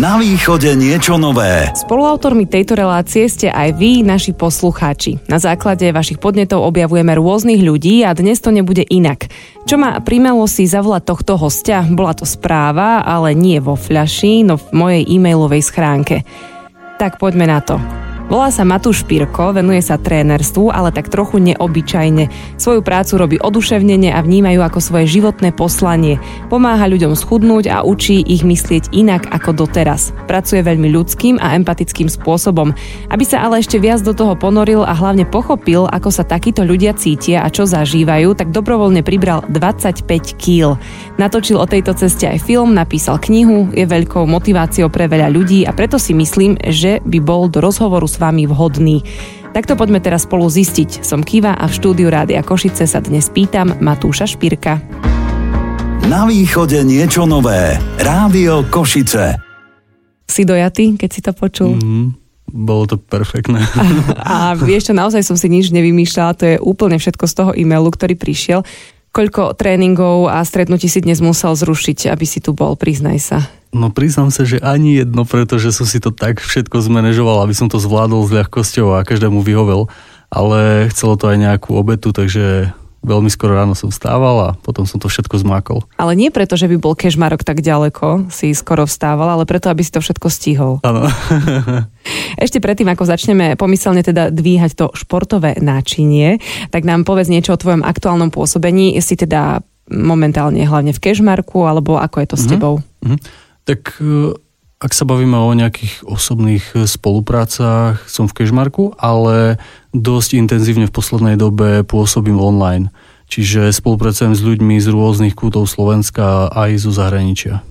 Na východe niečo nové. Spoluautormi tejto relácie ste aj vy, naši poslucháči. Na základe vašich podnetov objavujeme rôznych ľudí a dnes to nebude inak. Čo ma primelo si zavolať tohto hostia? Bola to správa, ale nie vo fľaši, no v mojej e-mailovej schránke. Tak poďme na to. Volá sa Matúš Pirko, venuje sa trénerstvu, ale tak trochu neobyčajne. Svoju prácu robí oduševnene a vnímajú ako svoje životné poslanie. Pomáha ľuďom schudnúť a učí ich myslieť inak ako doteraz. Pracuje veľmi ľudským a empatickým spôsobom. Aby sa ale ešte viac do toho ponoril a hlavne pochopil, ako sa takíto ľudia cítia a čo zažívajú, tak dobrovoľne pribral 25 kg. Natočil o tejto ceste aj film, napísal knihu, je veľkou motiváciou pre veľa ľudí a preto si myslím, že by bol do rozhovoru s vami vhodný. Takto poďme teraz spolu zistiť. Som Kiva a v štúdiu Rádia Košice sa dnes pýtam Matúša Špirka. Na východe niečo nové. Rádio Košice. Si dojatý, keď si to počul? Mm, bolo to perfektné. A, a vieš čo, naozaj som si nič nevymýšľala, to je úplne všetko z toho e-mailu, ktorý prišiel. Koľko tréningov a stretnutí si dnes musel zrušiť, aby si tu bol, priznaj sa. No priznám sa, že ani jedno, pretože som si to tak všetko zmanéžoval, aby som to zvládol s ľahkosťou a každému vyhovel. Ale chcelo to aj nejakú obetu, takže veľmi skoro ráno som vstával a potom som to všetko zmákol. Ale nie preto, že by bol kežmarok tak ďaleko, si skoro vstával, ale preto, aby si to všetko stihol. Áno. Ešte predtým, ako začneme pomyselne teda dvíhať to športové náčinie, tak nám povedz niečo o tvojom aktuálnom pôsobení. Si teda momentálne hlavne v kežmarku, alebo ako je to s tebou? Mm-hmm. Tak e, ak sa bavíme o nejakých osobných e, spoluprácach, som v Kežmarku, ale dosť intenzívne v poslednej dobe pôsobím online. Čiže spolupracujem s ľuďmi z rôznych kútov Slovenska aj zo zahraničia.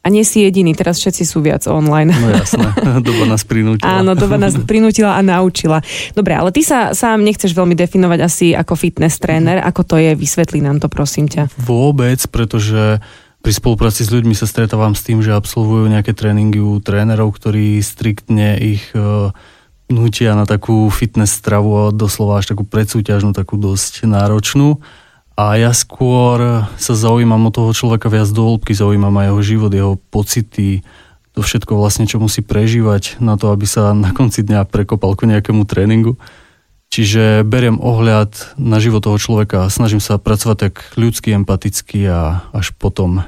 A nie si jediný, teraz všetci sú viac online. No jasné, doba nás prinútila. Áno, doba nás prinútila a naučila. Dobre, ale ty sa sám nechceš veľmi definovať asi ako fitness tréner. Ako to je? Vysvetli nám to, prosím ťa. Vôbec, pretože pri spolupráci s ľuďmi sa stretávam s tým, že absolvujú nejaké tréningy u trénerov, ktorí striktne ich uh, nutia na takú fitness stravu a doslova až takú predsúťažnú, takú dosť náročnú. A ja skôr sa zaujímam o toho človeka viac do hĺbky, zaujímam aj jeho život, jeho pocity, to všetko vlastne, čo musí prežívať na to, aby sa na konci dňa prekopal ku nejakému tréningu. Čiže beriem ohľad na život toho človeka a snažím sa pracovať tak ľudsky, empaticky a až potom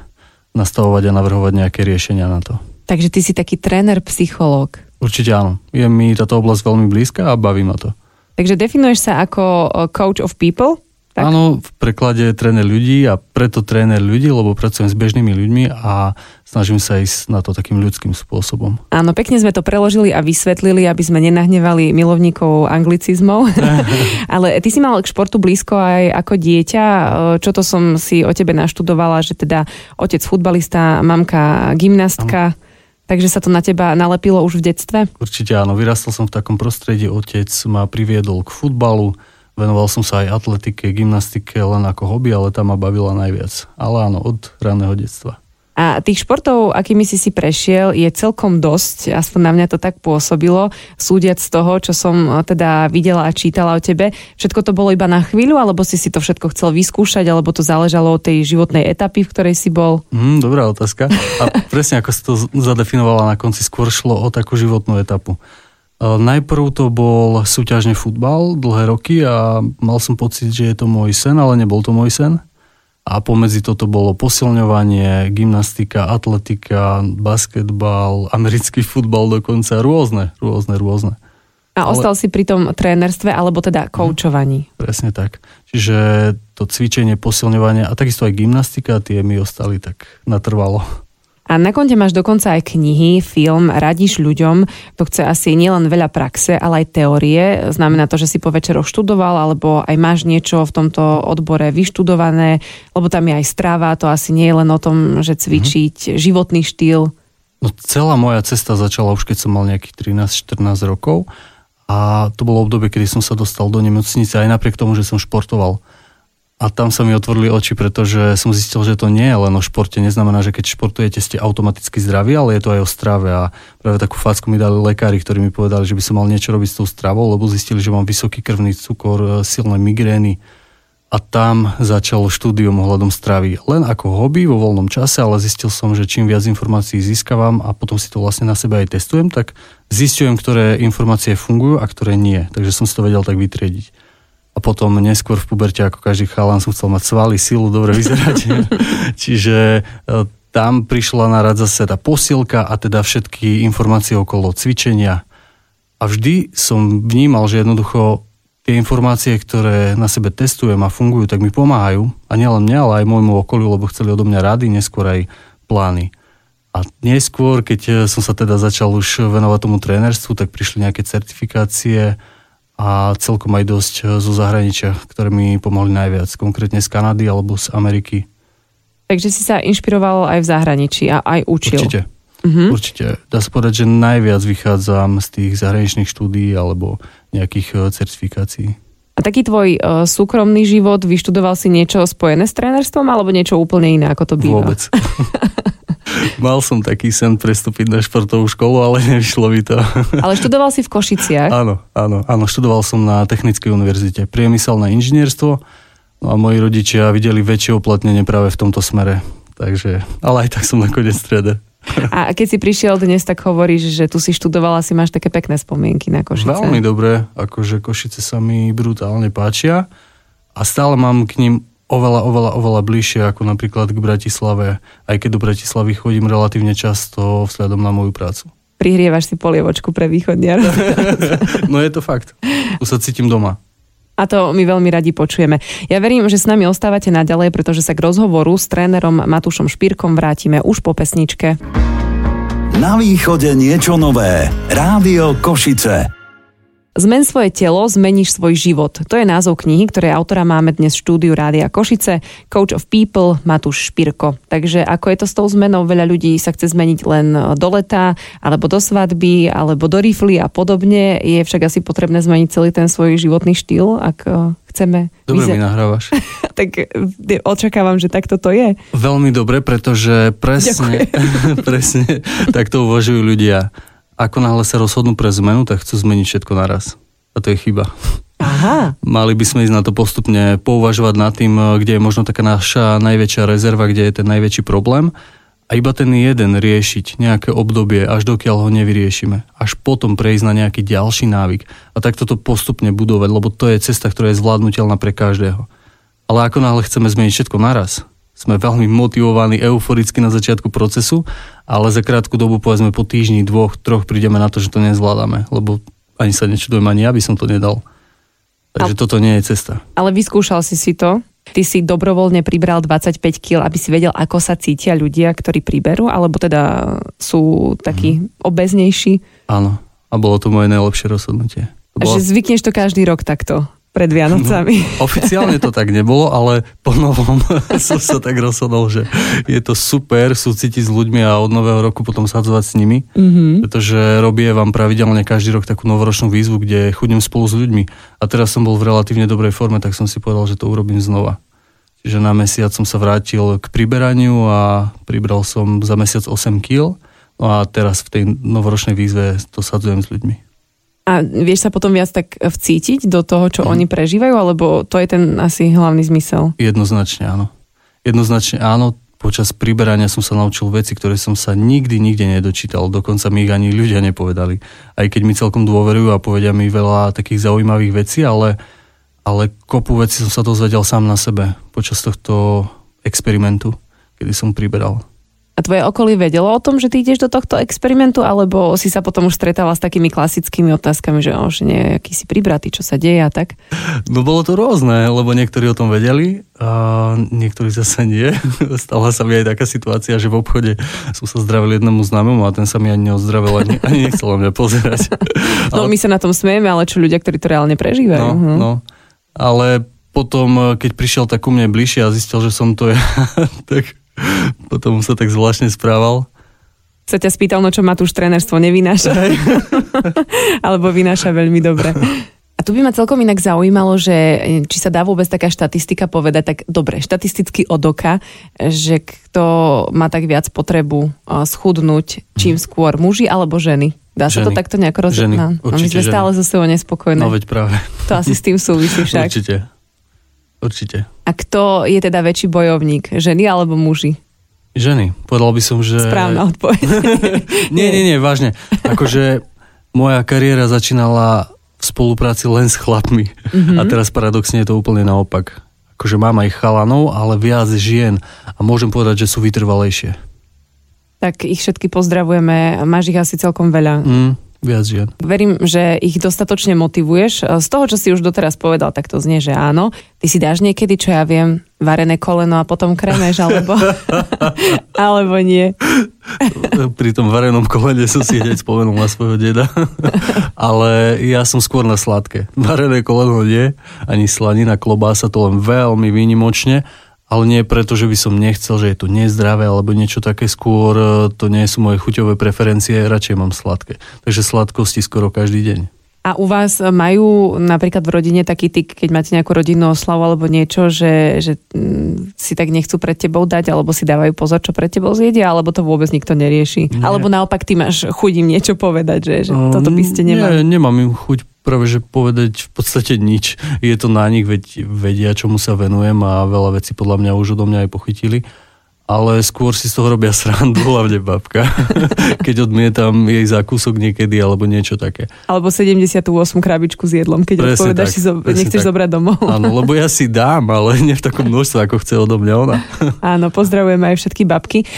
nastavovať a navrhovať nejaké riešenia na to. Takže ty si taký tréner, psychológ. Určite áno. Je mi táto oblasť veľmi blízka a baví ma to. Takže definuješ sa ako coach of people? Tak? Áno, v preklade tréner ľudí a preto tréner ľudí, lebo pracujem s bežnými ľuďmi a snažím sa ísť na to takým ľudským spôsobom. Áno, pekne sme to preložili a vysvetlili, aby sme nenahnevali milovníkov anglicizmov. Ale ty si mal k športu blízko aj ako dieťa. Čo to som si o tebe naštudovala, že teda otec futbalista, mamka gymnastka. Áno. Takže sa to na teba nalepilo už v detstve? Určite áno, vyrastal som v takom prostredí, otec ma priviedol k futbalu, Venoval som sa aj atletike, gymnastike len ako hobby, ale tam ma bavila najviac. Ale áno, od raného detstva. A tých športov, akými si si prešiel, je celkom dosť, aspoň na mňa to tak pôsobilo, súdiac z toho, čo som eh, teda videla a čítala o tebe. Všetko to bolo iba na chvíľu, alebo si si to všetko chcel vyskúšať, alebo to záležalo od tej životnej etapy, v ktorej si bol? Mm, dobrá otázka. A presne ako si to zadefinovala na konci, skôr šlo o takú životnú etapu. E, najprv to bol súťažný futbal dlhé roky a mal som pocit, že je to môj sen, ale nebol to môj sen. A pomedzi toto bolo posilňovanie, gymnastika, atletika, basketbal, americký futbal dokonca, rôzne, rôzne, rôzne. A ale... ostal si pri tom trénerstve alebo teda koučovaní? Presne tak. Čiže to cvičenie, posilňovanie a takisto aj gymnastika, tie mi ostali tak natrvalo. A na konte máš dokonca aj knihy, film, radíš ľuďom, to chce asi nielen veľa praxe, ale aj teórie. Znamená to, že si po večeroch študoval, alebo aj máš niečo v tomto odbore vyštudované, lebo tam je aj strava, to asi nie je len o tom, že cvičiť, mm-hmm. životný štýl. No celá moja cesta začala už keď som mal nejakých 13-14 rokov a to bolo obdobie, kedy som sa dostal do nemocnice aj napriek tomu, že som športoval. A tam sa mi otvorili oči, pretože som zistil, že to nie je len o športe. Neznamená, že keď športujete, ste automaticky zdraví, ale je to aj o strave. A práve takú facku mi dali lekári, ktorí mi povedali, že by som mal niečo robiť s tou stravou, lebo zistili, že mám vysoký krvný cukor, e, silné migrény. a tam začal štúdium ohľadom stravy. Len ako hobby vo voľnom čase, ale zistil som, že čím viac informácií získavam a potom si to vlastne na sebe aj testujem, tak zistujem, ktoré informácie fungujú a ktoré nie. Takže som si to vedel tak vytriediť. A potom neskôr v puberte, ako každý chalan, som chcel mať svaly, silu, dobre vyzerať. Čiže e, tam prišla na rad zase tá posilka a teda všetky informácie okolo cvičenia. A vždy som vnímal, že jednoducho tie informácie, ktoré na sebe testujem a fungujú, tak mi pomáhajú. A nielen mňa, ale aj môjmu okoliu, lebo chceli odo mňa rady, neskôr aj plány. A neskôr, keď eh, som sa teda začal už venovať tomu trénerstvu, tak prišli nejaké certifikácie a celkom aj dosť eh, zo zahraničia, ktoré mi pomohli najviac, konkrétne z Kanady alebo z Ameriky. Takže si sa inšpiroval aj v zahraničí a aj učil. Určite. Uh-huh. Určite. Dá sa povedať, že najviac vychádzam z tých zahraničných štúdí alebo nejakých e, certifikácií. A taký tvoj uh, súkromný život, vyštudoval si niečo spojené s trénerstvom alebo niečo úplne iné, ako to býva? Vôbec. Mal som taký sen prestúpiť na športovú školu, ale nevyšlo by to. ale študoval si v Košiciach? Áno, áno, áno, študoval som na Technickej univerzite. Priemyselné inžinierstvo no a moji rodičia videli väčšie uplatnenie práve v tomto smere. Takže, ale aj tak som nakoniec trader. A keď si prišiel dnes, tak hovoríš, že tu si študovala, si máš také pekné spomienky na Košice. Veľmi dobré, akože Košice sa mi brutálne páčia a stále mám k ním oveľa, oveľa, oveľa bližšie ako napríklad k Bratislave, aj keď do Bratislavy chodím relatívne často vzhľadom na moju prácu. Prihrievaš si polievočku pre východniar. no je to fakt. Tu sa cítim doma. A to my veľmi radi počujeme. Ja verím, že s nami ostávate naďalej, pretože sa k rozhovoru s trénerom Matúšom Špírkom vrátime už po pesničke. Na východe niečo nové. Rádio Košice. Zmen svoje telo, zmeníš svoj život. To je názov knihy, ktorej autora máme dnes v štúdiu Rádia Košice, Coach of People Matúš Špirko. Takže ako je to s tou zmenou, veľa ľudí sa chce zmeniť len do leta, alebo do svadby, alebo do rifly a podobne. Je však asi potrebné zmeniť celý ten svoj životný štýl, ak e, chceme... Dobre vyzer- mi nahrávaš. tak e, očakávam, že takto to je. Veľmi dobre, pretože presne, presne takto uvažujú ľudia ako náhle sa rozhodnú pre zmenu, tak chcú zmeniť všetko naraz. A to je chyba. Aha. Mali by sme ísť na to postupne pouvažovať nad tým, eh, kde je možno taká naša najväčšia rezerva, kde je ten najväčší problém a iba ten jeden riešiť nejaké obdobie, až dokiaľ ho nevyriešime. Až potom prejsť na nejaký ďalší návyk. A tak toto postupne budovať, lebo to je cesta, ktorá je zvládnutelná pre každého. Ale ako náhle chceme zmeniť všetko naraz, sme veľmi motivovaní, euforicky na začiatku procesu, ale za krátku dobu, povedzme po týždni, dvoch, troch prídeme na to, že to nezvládame, lebo ani sa nečudujem, ani ja by som to nedal. Takže ale, toto nie je cesta. Ale vyskúšal si si to? Ty si dobrovoľne pribral 25 kg, aby si vedel, ako sa cítia ľudia, ktorí priberú, alebo teda sú takí mm. obeznejší? Áno, a bolo to moje najlepšie rozhodnutie. To bolo... Že zvykneš to každý rok takto? Pred Vianocami. No, oficiálne to tak nebolo, ale po novom som sa tak rozhodol, že je to super súcitiť s ľuďmi a od nového roku potom sadzovať s nimi, mm-hmm. pretože robie vám pravidelne každý rok takú novoročnú výzvu, kde chudím spolu s ľuďmi. A teraz som bol v relatívne dobrej forme, tak som si povedal, že to urobím znova. Čiže na mesiac som sa vrátil k priberaniu a pribral som za mesiac 8 kg. No a teraz v tej novoročnej výzve to sadzujem s ľuďmi. A vieš sa potom viac tak vcítiť do toho, čo mm. oni prežívajú, alebo to je ten asi hlavný zmysel? Jednoznačne áno. Jednoznačne áno. Počas priberania som sa naučil veci, ktoré som sa nikdy, nikde nedočítal. Dokonca mi ich ani ľudia nepovedali. Aj keď mi celkom dôverujú a povedia mi veľa takých zaujímavých vecí, ale, ale kopu veci som sa dozvedel sám na sebe počas tohto experimentu, kedy som priberal. A tvoje okolie vedelo o tom, že ty ideš do tohto experimentu, alebo si sa potom už stretala s takými klasickými otázkami, že, oh, že nejaký si pribratý, čo sa deje a tak? No bolo to rôzne, lebo niektorí o tom vedeli a niektorí zase nie. Stala sa mi aj taká situácia, že v obchode som sa zdravil jednému známemu a ten sa mi ani neozdravil, ani, ani nechcel mňa pozerať. No ale... my sa na tom smejeme, ale čo ľudia, ktorí to reálne prežívajú. No, hm. no. Ale potom, keď prišiel tak ku mne bližšie a zistil, že som to ja, tak potom sa tak zvláštne správal. Sa ťa spýtal, no čo už trénerstvo nevynáša. Alebo vynáša veľmi dobre. A tu by ma celkom inak zaujímalo, že či sa dá vôbec taká štatistika povedať, tak dobre, štatisticky od oka, že kto má tak viac potrebu schudnúť, čím mhm. skôr muži alebo ženy? Dá ženy. sa to takto nejako rozdeliť? No, my sme ženy. stále so sebou nespokojné. No veď práve. To asi s tým súvisí však. Určite. Určite. A kto je teda väčší bojovník, ženy alebo muži? Ženy. Povedal by som, že... Správna odpoveď. nie, nie, nie, vážne. Akože moja kariéra začínala v spolupráci len s chlapmi. Mm-hmm. A teraz paradoxne je to úplne naopak. Akože mám aj chalanov, ale viac žien. A môžem povedať, že sú vytrvalejšie. Tak ich všetky pozdravujeme. Máš ich asi celkom veľa. Mm, viac žien. Verím, že ich dostatočne motivuješ. Z toho, čo si už doteraz povedal, tak to znie, že áno. Ty si dáš niekedy, čo ja viem, varené koleno a potom kremeš, alebo, alebo nie. Pri tom varenom kolene som si hneď spomenul na svojho deda. Ale ja som skôr na sladké. Varené koleno nie, ani slanina, klobása to len veľmi výnimočne ale nie preto, že by som nechcel, že je to nezdravé alebo niečo také skôr, e, to nie sú moje chuťové preferencie, radšej mám sladké. Takže sladkosti skoro každý deň. A u vás majú napríklad v rodine taký tyk, keď máte nejakú rodinnú oslavu alebo niečo, že, že mm, si tak nechcú pred tebou dať, alebo si dávajú pozor, čo pred tebou zjedia, alebo to vôbec nikto nerieši? Nie. Alebo naopak ty máš chuť im niečo povedať, že, že toto by ste nemali? Nie, nemám im chuť práve že povedať v podstate nič. Je to na nich, veď vedia, čomu sa venujem a veľa vecí podľa mňa už odo mňa aj pochytili ale skôr si z toho robia srandu, hlavne babka, keď odmietam jej zákúsok niekedy alebo niečo také. Alebo 78 krabičku s jedlom, keď presne odpovedaš, tak, si zo, nechceš tak. zobrať domov. Áno, lebo ja si dám, ale nie v takom množstve, ako chce odo mňa ona. Áno, pozdravujeme aj všetky babky.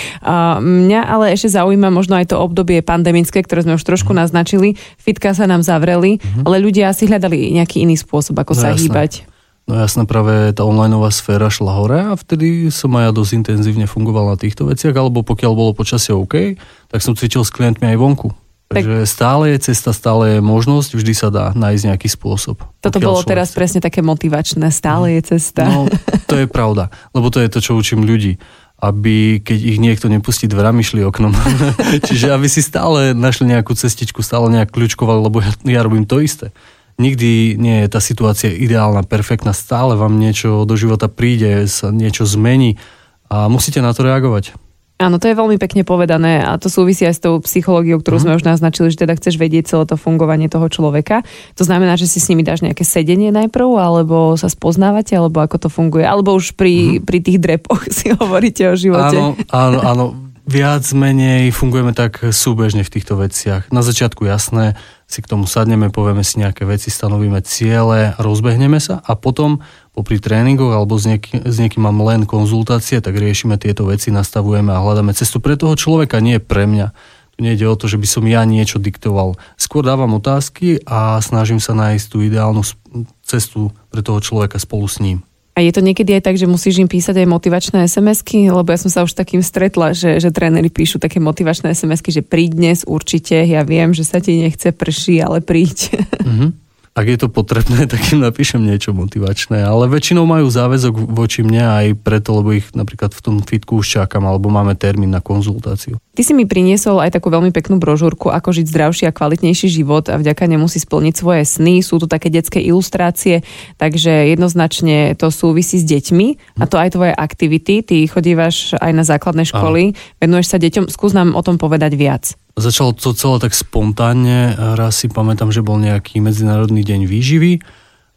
Mňa ale ešte zaujíma možno aj to obdobie pandemické, ktoré sme už trošku mm. naznačili. Fitka sa nám zavreli, mm-hmm. ale ľudia asi hľadali nejaký iný spôsob, ako no, sa jasné. hýbať. No jasné, práve tá onlineová sféra šla hore a vtedy som aj ja dosť intenzívne fungoval na týchto veciach, alebo pokiaľ bolo počasie OK, tak som cvičil s klientmi aj vonku. Takže tak... stále je cesta, stále je možnosť, vždy sa dá nájsť nejaký spôsob. Toto bolo teraz chce. presne také motivačné, stále je cesta. No, to je pravda, lebo to je to, čo učím ľudí aby keď ich niekto nepustí dverami, šli oknom. Čiže aby si stále našli nejakú cestičku, stále nejak kľúčkovali, lebo ja, ja robím to isté nikdy nie je tá situácia ideálna, perfektná, stále vám niečo do života príde, sa niečo zmení a musíte na to reagovať. Áno, to je veľmi pekne povedané a to súvisí aj s tou psychológiou, ktorú mm. sme už naznačili, že teda chceš vedieť celé to fungovanie toho človeka. To znamená, že si s nimi dáš nejaké sedenie najprv, alebo sa spoznávate, alebo ako to funguje, alebo už pri, mm. pri tých drepoch si hovoríte o živote. Áno, áno, áno viac menej fungujeme tak súbežne v týchto veciach. Na začiatku jasné, si k tomu sadneme, povieme si nejaké veci, stanovíme ciele, rozbehneme sa a potom popri tréningoch alebo s, nieký, s niekým mám len konzultácie, tak riešime tieto veci, nastavujeme a hľadáme cestu pre toho človeka, nie pre mňa. Tu nejde o to, že by som ja niečo diktoval. Skôr dávam otázky a snažím sa nájsť tú ideálnu cestu pre toho človeka spolu s ním. A je to niekedy aj tak, že musíš im písať aj motivačné SMS-ky? Lebo ja som sa už takým stretla, že, že tréneri píšu také motivačné SMS-ky, že príď dnes určite, ja viem, že sa ti nechce prší, ale príď. Mm-hmm ak je to potrebné, tak im napíšem niečo motivačné. Ale väčšinou majú záväzok voči mne aj preto, lebo ich napríklad v tom fitku už čakám, alebo máme termín na konzultáciu. Ty si mi priniesol aj takú veľmi peknú brožúrku, ako žiť zdravší a kvalitnejší život a vďaka nemu si splniť svoje sny. Sú tu také detské ilustrácie, takže jednoznačne to súvisí s deťmi a to aj tvoje aktivity. Ty chodívaš aj na základné školy, venuješ sa deťom. Skús nám o tom povedať viac. Začalo to celé tak spontánne. Raz si pamätám, že bol nejaký Medzinárodný deň výživy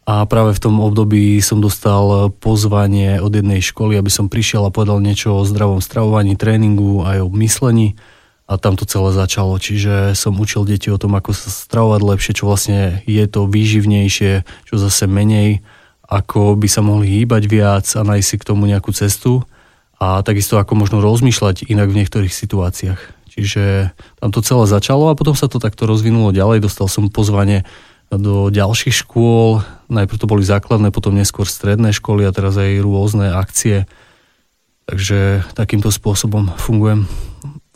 a práve v tom období som dostal pozvanie od jednej školy, aby som prišiel a povedal niečo o zdravom stravovaní, tréningu aj o myslení a tam to celé začalo. Čiže som učil deti o tom, ako sa stravovať lepšie, čo vlastne je to výživnejšie, čo zase menej, ako by sa mohli hýbať viac a nájsť si k tomu nejakú cestu a takisto ako možno rozmýšľať inak v niektorých situáciách. Čiže tam to celé začalo a potom sa to takto rozvinulo ďalej. Dostal som pozvanie do ďalších škôl. Najprv to boli základné, potom neskôr stredné školy a teraz aj rôzne akcie. Takže takýmto spôsobom fungujem.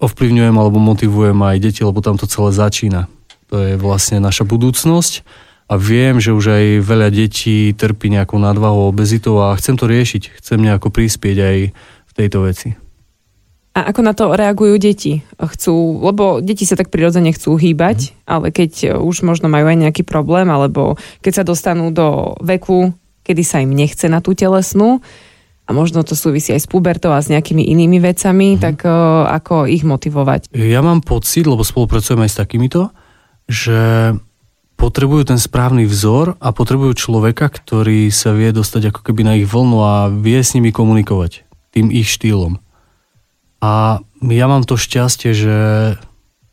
Ovplyvňujem alebo motivujem aj deti, lebo tam to celé začína. To je vlastne naša budúcnosť a viem, že už aj veľa detí trpí nejakou nadvahou, obezitou a chcem to riešiť. Chcem nejako prispieť aj v tejto veci. A ako na to reagujú deti? Chcú, lebo deti sa tak prirodzene chcú hýbať, mm. ale keď už možno majú aj nejaký problém, alebo keď sa dostanú do veku, kedy sa im nechce na tú telesnú, a možno to súvisí aj s pubertou a s nejakými inými vecami, mm. tak uh, ako ich motivovať? Ja mám pocit, lebo spolupracujem aj s takýmito, že potrebujú ten správny vzor a potrebujú človeka, ktorý sa vie dostať ako keby na ich vlnu a vie s nimi komunikovať tým ich štýlom. A ja mám to šťastie, že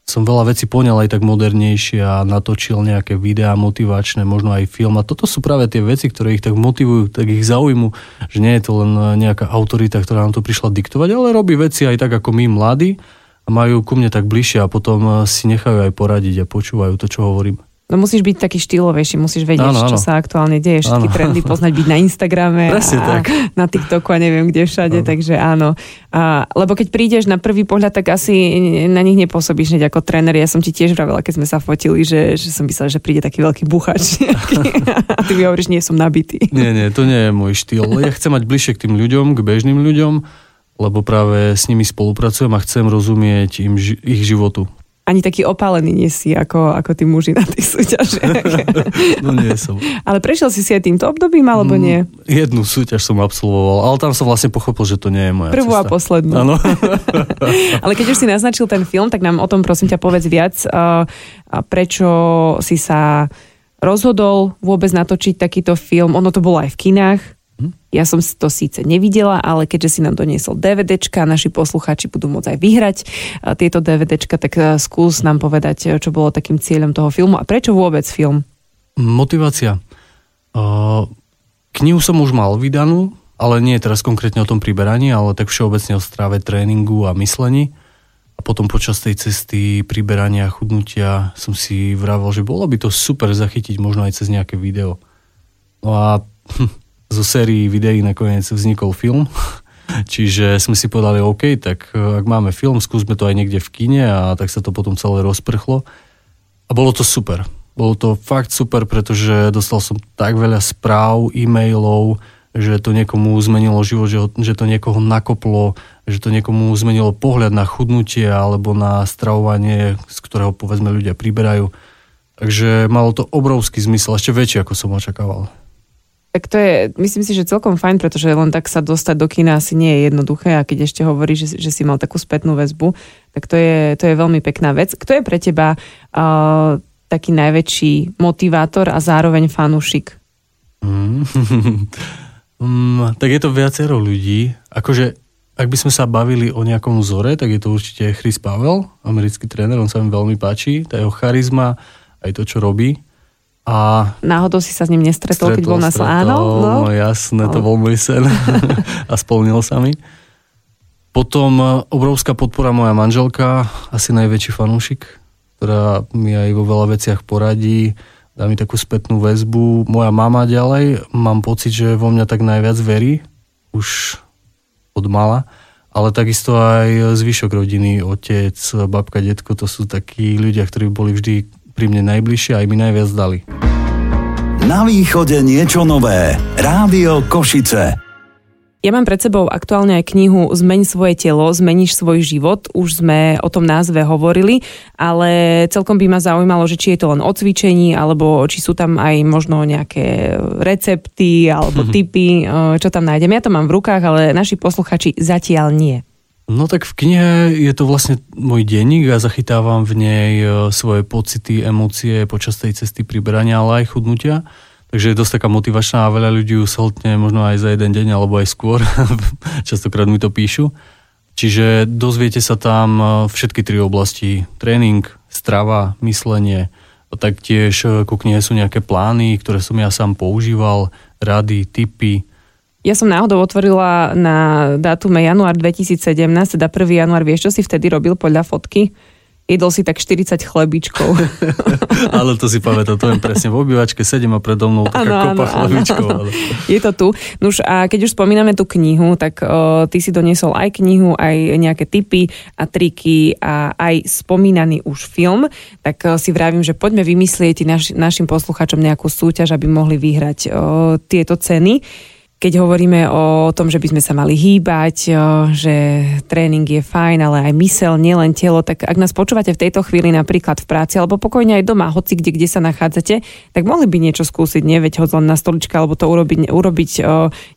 som veľa vecí poňal aj tak modernejšie a natočil nejaké videá motivačné, možno aj film. A toto sú práve tie veci, ktoré ich tak motivujú, tak ich zaujímu, že nie je to len nejaká autorita, ktorá nám to prišla diktovať, ale robí veci aj tak ako my mladí a majú ku mne tak bližšie a potom si nechajú aj poradiť a počúvajú to, čo hovorím. No musíš byť taký štýlovejší, musíš vedieť, ano, ano. čo sa aktuálne deje, všetky ano. trendy poznať, byť na Instagrame Presne a tak. na TikToku a neviem kde všade, ano. takže áno. A, lebo keď prídeš na prvý pohľad, tak asi na nich nepôsobíš hneď ako tréner. Ja som ti tiež vravela, keď sme sa fotili, že, že som myslela, že príde taký veľký buchač. a ty mi hovoríš, nie som nabitý. Nie, nie, to nie je môj štýl. Ja chcem mať bližšie k tým ľuďom, k bežným ľuďom, lebo práve s nimi spolupracujem a chcem rozumieť im ich životu ani taký opálený nie si ako, ako tí muži na tých súťažiach. no nie som. Ale prešiel si si aj týmto obdobím, alebo mm, nie? Jednu súťaž som absolvoval, ale tam som vlastne pochopil, že to nie je moja Prvú cesta. a poslednú. Áno. ale keď už si naznačil ten film, tak nám o tom prosím ťa povedz viac. Uh, prečo si sa rozhodol vôbec natočiť takýto film? Ono to bolo aj v kinách ja som to síce nevidela, ale keďže si nám doniesol DVDčka, naši poslucháči budú môcť aj vyhrať tieto DVDčka, tak e, skús nám povedať, e, čo bolo takým cieľom toho filmu a prečo vôbec film? Motivácia. Knihu som už mal vydanú, ale nie teraz konkrétne o tom priberaní, ale tak všeobecne o stráve, tréningu a myslení. A potom počas tej cesty priberania a chudnutia som si vravel, že bolo by to super zachytiť možno aj cez nejaké video. No a hm, zo sérií videí nakoniec vznikol film. Čiže sme si povedali, OK, tak e, ak máme film, skúsme to aj niekde v kine a tak sa to potom celé rozprchlo. A bolo to super. Bolo to fakt super, pretože dostal som tak veľa správ, e-mailov, že to niekomu zmenilo život, že, že to niekoho nakoplo, že to niekomu zmenilo pohľad na chudnutie alebo na stravovanie, z ktorého povedzme ľudia priberajú. Takže malo to obrovský zmysel, ešte väčší, ako som očakával. Tak to je, myslím si, že celkom fajn, pretože len tak sa dostať do kina asi nie je jednoduché a keď ešte hovorí, že, že si mal takú spätnú väzbu, tak to je, to je veľmi pekná vec. Kto je pre teba uh, taký najväčší motivátor a zároveň fanúšik? Mm. mm, tak je to viacero ľudí. Akože, ak by sme sa bavili o nejakom vzore, tak je to určite Chris Pavel, americký tréner, on sa mi veľmi páči, tá jeho charizma, aj to, čo robí. A Náhodou si sa s ním nestretol, stretol, keď bol na Áno? No, no jasné, no. to bol môj sen a splnil sa mi. Potom e, obrovská podpora moja manželka, asi najväčší fanúšik, ktorá mi aj vo veľa veciach poradí, dá mi takú spätnú väzbu. Moja mama ďalej, mám pocit, že vo mňa tak najviac verí, už od mala, ale takisto aj zvyšok rodiny, otec, babka, detko, to sú takí ľudia, ktorí boli vždy pri mne najbližšie aj mi najviac dali. Na východe niečo nové. Rádio Košice. Ja mám pred sebou aktuálne aj knihu Zmeň svoje telo, zmeníš svoj život. Už sme o tom názve hovorili, ale celkom by ma zaujímalo, že či je to len o cvičení, alebo či sú tam aj možno nejaké recepty alebo typy, čo tam nájdem. Ja to mám v rukách, ale naši posluchači zatiaľ nie. No tak v knihe je to vlastne môj denník a zachytávam v nej e, svoje pocity, emócie počas tej cesty priberania, ale aj chudnutia. Takže je dosť taká motivačná a veľa ľudí ju soltne možno aj za jeden deň alebo aj skôr. Častokrát mi to píšu. Čiže dozviete sa tam e, všetky tri oblasti. Tréning, strava, myslenie. Taktiež e, ku knihe sú nejaké plány, ktoré som ja sám používal, rady, tipy, ja som náhodou otvorila na dátume január 2017, teda 1. január, vieš, čo si vtedy robil podľa fotky? jedol si tak 40 chlebičkov. ale to si pamätám, to je presne v obývačke, sedím a predo mnou taká ano, kopa ano, chlebičkov. Ale... Je to tu. Nuž a keď už spomíname tú knihu, tak o, ty si doniesol aj knihu, aj nejaké tipy a triky a aj spomínaný už film, tak o, si vravím, že poďme vymyslieť naš, našim posluchačom nejakú súťaž, aby mohli vyhrať o, tieto ceny keď hovoríme o tom, že by sme sa mali hýbať, že tréning je fajn, ale aj mysel, nielen telo, tak ak nás počúvate v tejto chvíli napríklad v práci alebo pokojne aj doma, hoci kde, kde sa nachádzate, tak mohli by niečo skúsiť, nie? Veď len na stoličke alebo to urobiť, urobiť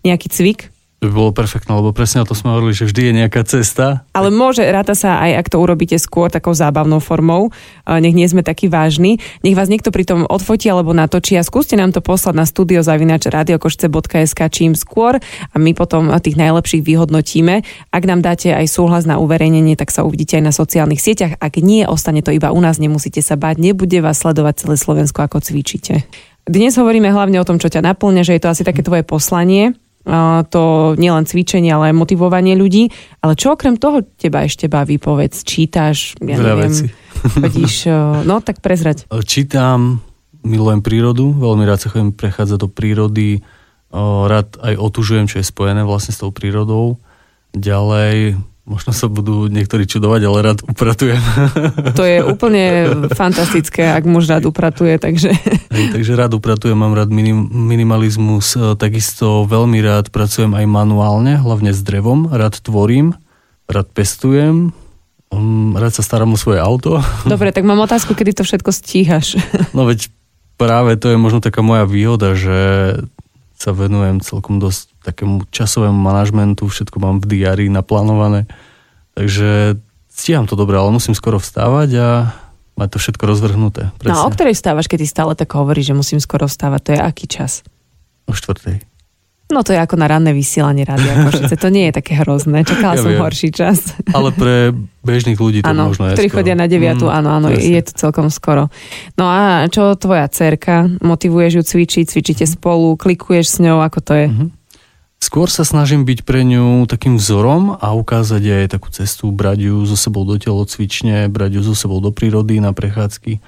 nejaký cvik, By bolo perfektné, lebo presne o to sme hovorili, že vždy je nejaká cesta. Ale môže, ráta sa aj, ak to urobíte skôr takou zábavnou formou, nech nie sme takí vážni. Nech vás niekto pri tom odfotí alebo natočí a skúste nám to poslať na studio zavinač radiokošce.sk čím skôr a my potom tých najlepších vyhodnotíme. Ak nám dáte aj súhlas na uverejnenie, tak sa uvidíte aj na sociálnych sieťach. Ak nie, ostane to iba u nás, nemusíte sa báť, nebude vás sledovať celé Slovensko, ako cvičíte. Dnes hovoríme hlavne o tom, čo ťa naplňa, že je to asi také tvoje poslanie, to nielen cvičenie, ale aj motivovanie ľudí. Ale čo okrem toho teba ešte baví, povedz, čítaš, ja Veľa neviem, veci. chodíš, no tak prezrať. Čítam, milujem prírodu, veľmi rád sa chodím prechádzať do prírody, rád aj otužujem, čo je spojené vlastne s tou prírodou. Ďalej Možno sa budú niektorí čudovať, ale rád upratujem. To je úplne fantastické, ak muž rád upratuje, takže... Hej, takže rád upratujem, mám rád minim, minimalizmus, e, takisto veľmi rád pracujem aj manuálne, hlavne s drevom, rád tvorím, rád pestujem, mm, rád sa starám o svoje auto. Dobre, tak mám otázku, kedy to všetko stíhaš. No veď práve to je možno taká moja výhoda, že sa venujem celkom dosť takému časovému manažmentu, všetko mám v diári naplánované, takže stíham to dobre, ale musím skoro vstávať a mať to všetko rozvrhnuté. Presne. No a o ktorej vstávaš, keď ty stále tak hovoríš, že musím skoro vstávať? To je aký čas? O štvrtej. No to je ako na ranné vysielanie Rádia Košice. To nie je také hrozné. Čakala ja som viem. horší čas. Ale pre bežných ľudí to ano, možno je ktorí skoro. chodia na 9, mm, áno, áno, presne. je to celkom skoro. No a čo tvoja cerka? Motivuješ ju cvičiť? Cvičíte spolu? Klikuješ s ňou? Ako to je? Mm-hmm. Skôr sa snažím byť pre ňu takým vzorom a ukázať jej takú cestu, brať ju so sebou do telocvične, brať ju so sebou do prírody na prechádzky.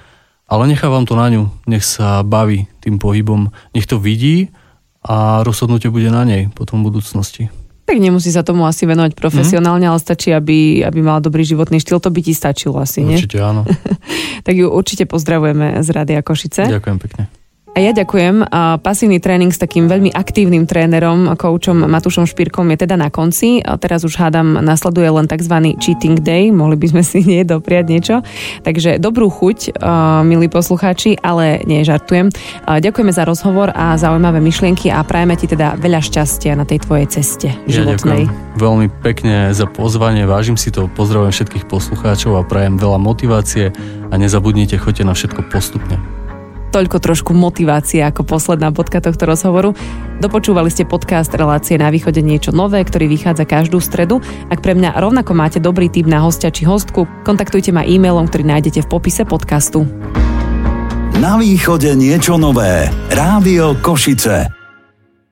Ale nechávam to na ňu, nech sa baví tým pohybom, nech to vidí a rozhodnutie bude na nej potom v budúcnosti. Tak nemusí sa tomu asi venovať profesionálne, mm. ale stačí, aby, aby mala dobrý životný štýl. To by ti stačilo asi, nie? Určite áno. tak ju určite pozdravujeme z Rádia Košice. Ďakujem pekne. A ja ďakujem. Pasívny tréning s takým veľmi aktívnym trénerom, koučom Matúšom Špírkom je teda na konci. A teraz už hádam, nasleduje len tzv. cheating day. Mohli by sme si nie dopriať niečo. Takže dobrú chuť, milí poslucháči, ale nie žartujem. Ďakujeme za rozhovor a zaujímavé myšlienky a prajeme ti teda veľa šťastia na tej tvojej ceste životnej. Ja veľmi pekne za pozvanie, vážim si to, pozdravujem všetkých poslucháčov a prajem veľa motivácie a nezabudnite, choďte na všetko postupne toľko trošku motivácie ako posledná bodka tohto rozhovoru. Dopočúvali ste podcast Relácie na východe niečo nové, ktorý vychádza každú stredu. Ak pre mňa rovnako máte dobrý tip na hostia či hostku, kontaktujte ma e-mailom, ktorý nájdete v popise podcastu. Na východe niečo nové. Rádio Košice.